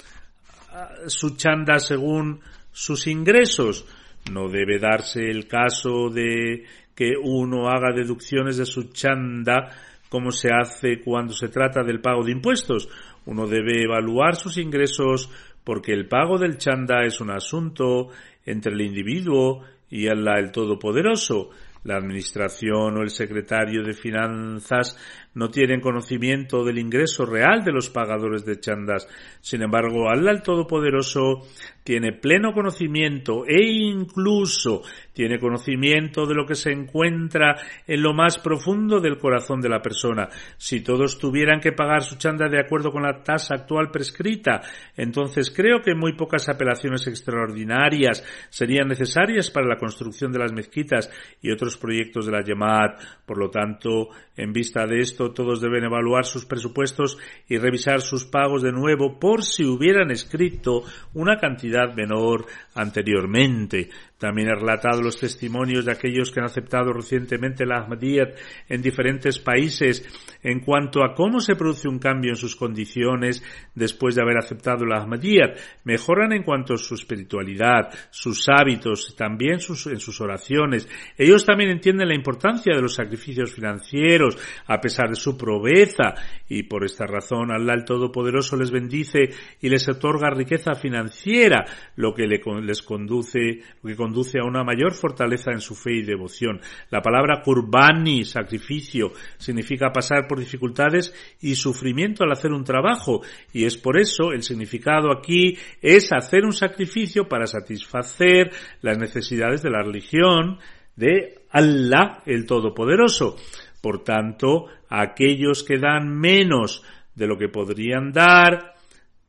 ah, su chanda según sus ingresos. No debe darse el caso de que uno haga deducciones de su chanda como se hace cuando se trata del pago de impuestos. Uno debe evaluar sus ingresos porque el pago del chanda es un asunto entre el individuo y Allah el Todopoderoso. La administración o el secretario de finanzas no tienen conocimiento del ingreso real de los pagadores de chandas. Sin embargo, Allah el Todopoderoso tiene pleno conocimiento e incluso tiene conocimiento de lo que se encuentra en lo más profundo del corazón de la persona. Si todos tuvieran que pagar su chanda de acuerdo con la tasa actual prescrita, entonces creo que muy pocas apelaciones extraordinarias serían necesarias para la construcción de las mezquitas y otros proyectos de la Yamad. Por lo tanto, en vista de esto, todos deben evaluar sus presupuestos y revisar sus pagos de nuevo por si hubieran escrito una cantidad menor anteriormente. También he relatado los testimonios de aquellos que han aceptado recientemente la Ahmadiyyat en diferentes países en cuanto a cómo se produce un cambio en sus condiciones después de haber aceptado la Ahmadiyyat. Mejoran en cuanto a su espiritualidad, sus hábitos, también sus, en sus oraciones. Ellos también entienden la importancia de los sacrificios financieros a pesar de su proveza y por esta razón Allah el Todopoderoso les bendice y les otorga riqueza financiera, lo que les conduce, lo que conduce a una mayor fortaleza en su fe y devoción. La palabra kurbani, sacrificio, significa pasar por dificultades y sufrimiento al hacer un trabajo, y es por eso el significado aquí es hacer un sacrificio para satisfacer las necesidades de la religión de Allah el Todopoderoso. Por tanto, aquellos que dan menos de lo que podrían dar,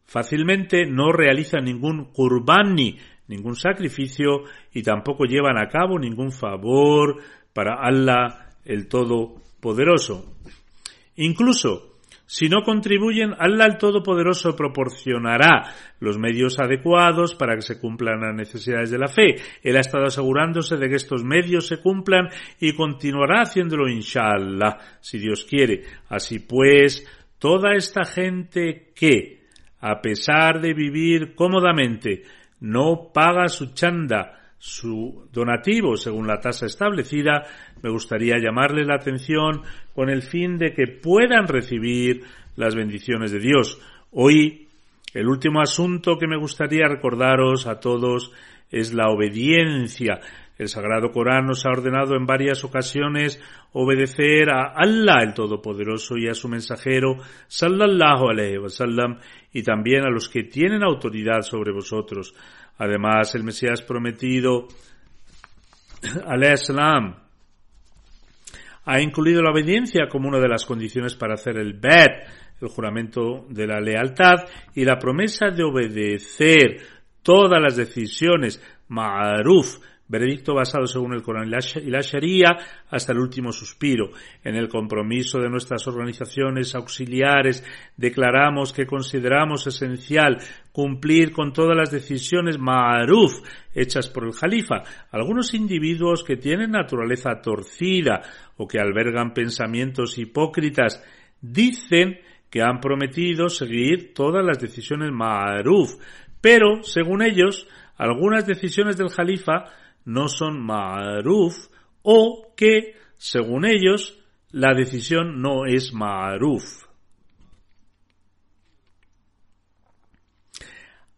fácilmente no realizan ningún kurbani, ningún sacrificio y tampoco llevan a cabo ningún favor para Allah el Todopoderoso. Incluso Si no contribuyen, Allah el Todopoderoso proporcionará los medios adecuados para que se cumplan las necesidades de la fe. Él ha estado asegurándose de que estos medios se cumplan y continuará haciéndolo inshallah, si Dios quiere. Así pues, toda esta gente que, a pesar de vivir cómodamente, no paga su chanda, su donativo según la tasa establecida, me gustaría llamarle la atención con el fin de que puedan recibir las bendiciones de Dios. Hoy, el último asunto que me gustaría recordaros a todos es la obediencia. El Sagrado Corán nos ha ordenado en varias ocasiones obedecer a Allah el Todopoderoso y a su mensajero sallallahu alaihi wasallam y también a los que tienen autoridad sobre vosotros. Además, el Mesías prometido, salam, ha incluido la obediencia como una de las condiciones para hacer el bet, el juramento de la lealtad y la promesa de obedecer todas las decisiones ma'aruf veredicto basado según el Corán y la Sharia hasta el último suspiro. En el compromiso de nuestras organizaciones auxiliares declaramos que consideramos esencial cumplir con todas las decisiones ma'aruf hechas por el Jalifa. Algunos individuos que tienen naturaleza torcida o que albergan pensamientos hipócritas dicen que han prometido seguir todas las decisiones ma'aruf, pero, según ellos, algunas decisiones del Jalifa no son ma'aruf o que, según ellos, la decisión no es ma'aruf.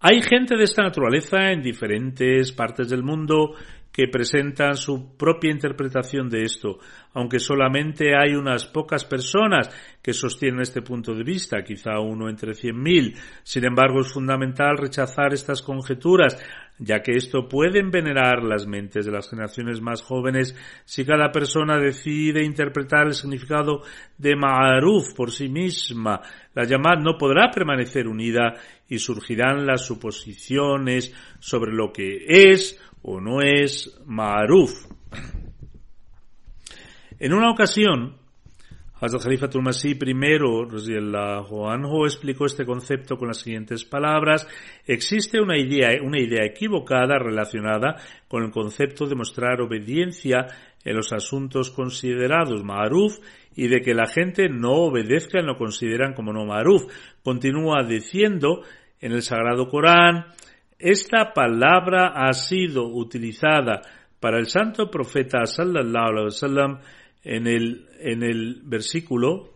Hay gente de esta naturaleza en diferentes partes del mundo que presentan su propia interpretación de esto, aunque solamente hay unas pocas personas que sostienen este punto de vista, quizá uno entre cien mil. Sin embargo, es fundamental rechazar estas conjeturas, ya que esto puede envenenar las mentes de las generaciones más jóvenes si cada persona decide interpretar el significado de Ma'aruf por sí misma. La llamada no podrá permanecer unida y surgirán las suposiciones sobre lo que es o no es Ma'aruf. En una ocasión, Hazrat Khalifatul Masih I, anhu, explicó este concepto con las siguientes palabras. Existe una idea, una idea equivocada relacionada con el concepto de mostrar obediencia en los asuntos considerados ma'aruf y de que la gente no obedezca en lo consideran como no ma'aruf. Continúa diciendo en el Sagrado Corán, esta palabra ha sido utilizada para el santo profeta sallallahu alaihi wasallam en el, en el versículo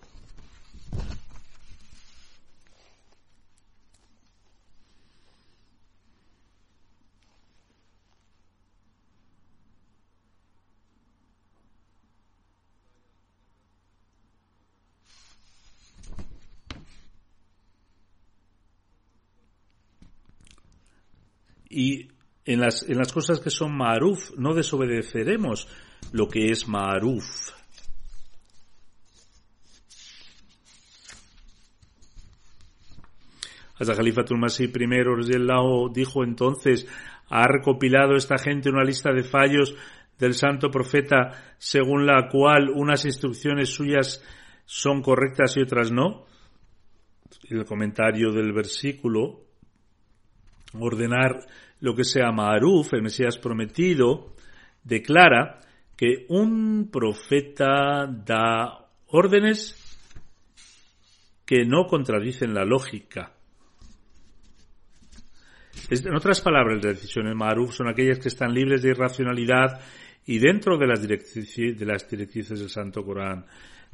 y en las, en las cosas que son ma'aruf no desobedeceremos lo que es ma'aruf. Hasta Khalifatul Masih I dijo entonces, ha recopilado esta gente una lista de fallos del santo profeta según la cual unas instrucciones suyas son correctas y otras no. El comentario del versículo, ordenar lo que sea Maruf, el Mesías prometido, declara que un profeta da órdenes que no contradicen la lógica. En otras palabras, las decisiones Maruf son aquellas que están libres de irracionalidad y dentro de las, de las directrices del Santo Corán.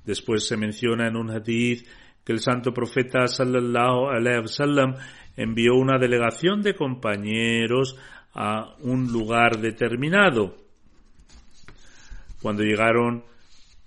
Después se menciona en un hadith que el santo profeta sallallahu alaihi wasallam envió una delegación de compañeros a un lugar determinado. Cuando llegaron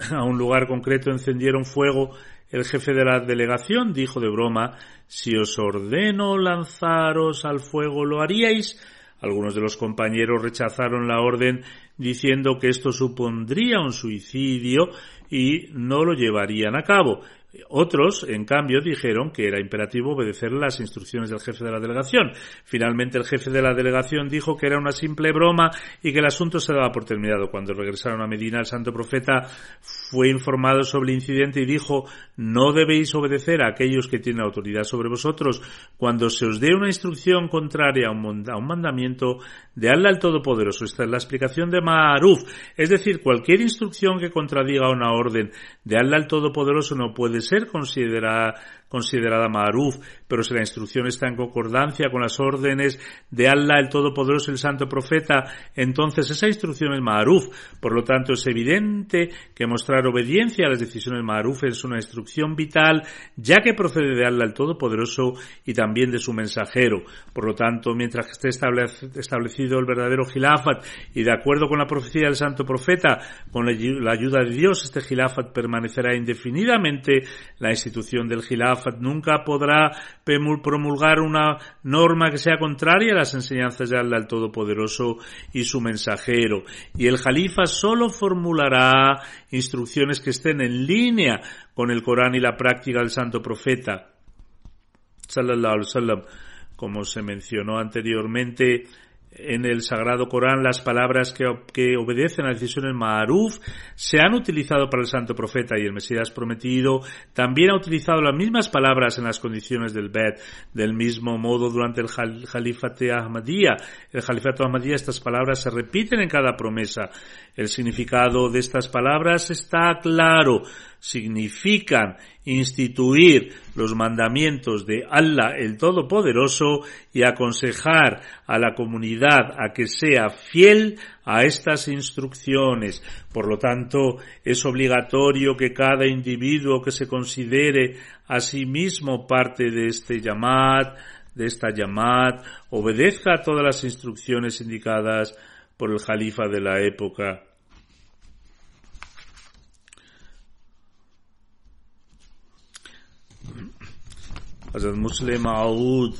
a un lugar concreto encendieron fuego, el jefe de la delegación dijo de broma, si os ordeno lanzaros al fuego, ¿lo haríais? Algunos de los compañeros rechazaron la orden diciendo que esto supondría un suicidio y no lo llevarían a cabo. Otros, en cambio, dijeron que era imperativo obedecer las instrucciones del jefe de la delegación. Finalmente, el jefe de la delegación dijo que era una simple broma y que el asunto se daba por terminado. Cuando regresaron a Medina, el santo profeta fue informado sobre el incidente y dijo, no debéis obedecer a aquellos que tienen autoridad sobre vosotros cuando se os dé una instrucción contraria a un, mandamiento de Allah el Todopoderoso. Esta es la explicación de Ma'aruf. Es decir, cualquier instrucción que contradiga una orden de Allah el Todopoderoso no puede ser considerada considerada Maruf, pero si la instrucción está en concordancia con las órdenes de Allah, el Todopoderoso y el Santo Profeta, entonces esa instrucción es Maruf. Por lo tanto, es evidente que mostrar obediencia a las decisiones Maruf es una instrucción vital, ya que procede de Allah, el Todopoderoso, y también de su mensajero. Por lo tanto, mientras esté establecido el verdadero Gilafat y de acuerdo con la profecía del Santo Profeta, con la ayuda de Dios, este Gilafat permanecerá indefinidamente la institución del Gilafat nunca podrá promulgar una norma que sea contraria a las enseñanzas de Allah el Todopoderoso y su mensajero. Y el Jalifa solo formulará instrucciones que estén en línea con el Corán y la práctica del Santo Profeta. Como se mencionó anteriormente, en el Sagrado Corán las palabras que, obedecen a decisiones Ma'aruf se han utilizado para el Santo Profeta y el Mesías prometido también ha utilizado las mismas palabras en las condiciones del Bet. Del mismo modo, durante el Jalifate Ahmadiyya, el Jalifate Ahmadiyya, estas palabras se repiten en cada promesa. El significado de estas palabras está claro significan instituir los mandamientos de Allah el Todopoderoso y aconsejar a la comunidad a que sea fiel a estas instrucciones. Por lo tanto, es obligatorio que cada individuo que se considere a sí mismo parte de este llamad, de esta llamad, obedezca a todas las instrucciones indicadas por el Jalifa de la época Hazrat Muslim Aoud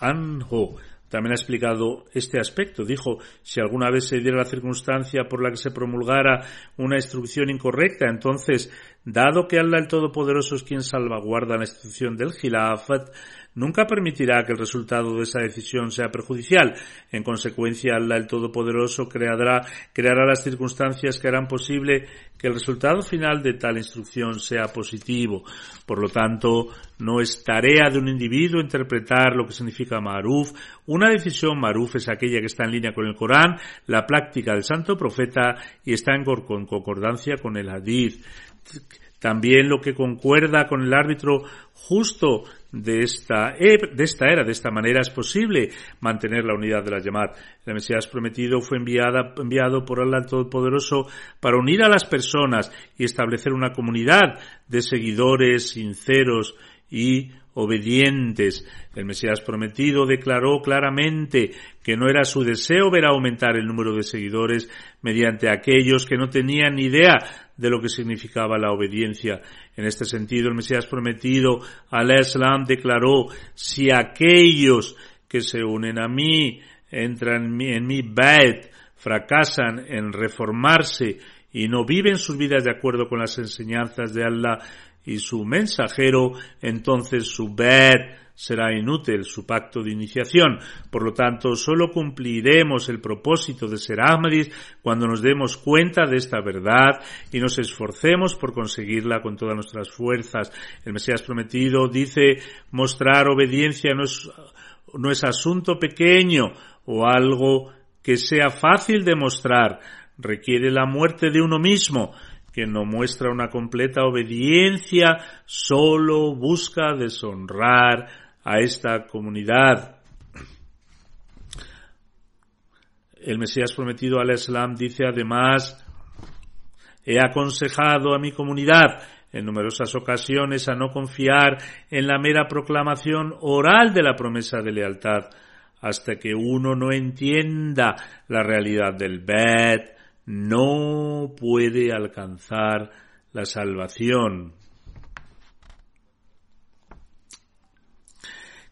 anhu también ha explicado este aspecto. Dijo, si alguna vez se diera la circunstancia por la que se promulgara una instrucción incorrecta, entonces, dado que Allah el Todopoderoso es quien salvaguarda la institución del Khilafat, nunca permitirá que el resultado de esa decisión sea perjudicial. En consecuencia, Allah el Todopoderoso creará, creará las circunstancias que harán posible que el resultado final de tal instrucción sea positivo. Por lo tanto, no es tarea de un individuo interpretar lo que significa maruf. Una decisión maruf es aquella que está en línea con el Corán, la práctica del santo profeta y está en concordancia con el hadith. También lo que concuerda con el árbitro justo de esta, de esta era. De esta manera es posible mantener la unidad de la llamada. El Mesías prometido fue enviada, enviado por Allah Todopoderoso para unir a las personas y establecer una comunidad de seguidores sinceros y obedientes. El Mesías prometido declaró claramente que no era su deseo ver aumentar el número de seguidores mediante aquellos que no tenían idea de lo que significaba la obediencia. En este sentido, el Mesías prometido, al-Islam, declaró, si aquellos que se unen a mí, entran en mi, en fracasan en reformarse y no viven sus vidas de acuerdo con las enseñanzas de Allah y su mensajero, entonces su bait será inútil su pacto de iniciación. Por lo tanto, solo cumpliremos el propósito de ser Ahmadis cuando nos demos cuenta de esta verdad y nos esforcemos por conseguirla con todas nuestras fuerzas. El Mesías prometido dice mostrar obediencia no es, no es asunto pequeño o algo que sea fácil de mostrar. Requiere la muerte de uno mismo que no muestra una completa obediencia, solo busca deshonrar a esta comunidad. El Mesías prometido al Islam dice además, he aconsejado a mi comunidad en numerosas ocasiones a no confiar en la mera proclamación oral de la promesa de lealtad, hasta que uno no entienda la realidad del Bet, no puede alcanzar la salvación.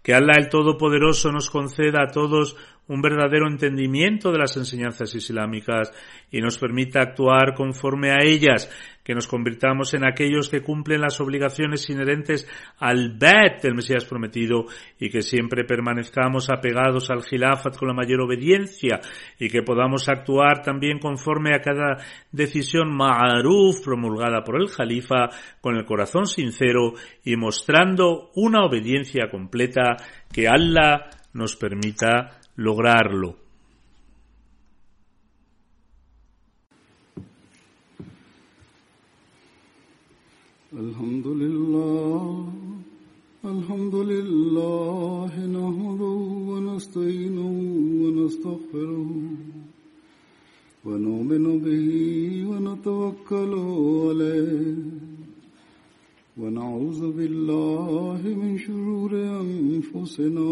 Que Allah el Todopoderoso nos conceda a todos un verdadero entendimiento de las enseñanzas islámicas y nos permita actuar conforme a ellas, que nos convirtamos en aquellos que cumplen las obligaciones inherentes al Bet del Mesías prometido y que siempre permanezcamos apegados al Gilafat con la mayor obediencia y que podamos actuar también conforme a cada decisión ma'aruf promulgada por el Jalifa con el corazón sincero y mostrando una obediencia completa que Allah nos permita lograrlo. الحمد لله الحمد لله نحمده ونستعينه ونستغفره ونؤمن به ونتوكل عليه ونعوذ بالله من شرور أنفسنا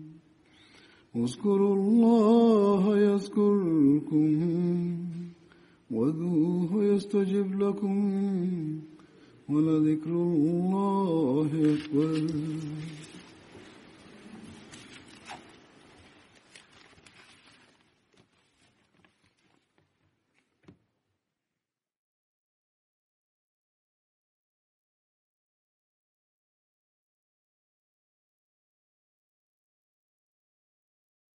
اذكروا الله يذكركم وذوه يستجب لكم ولذكر الله أكبر.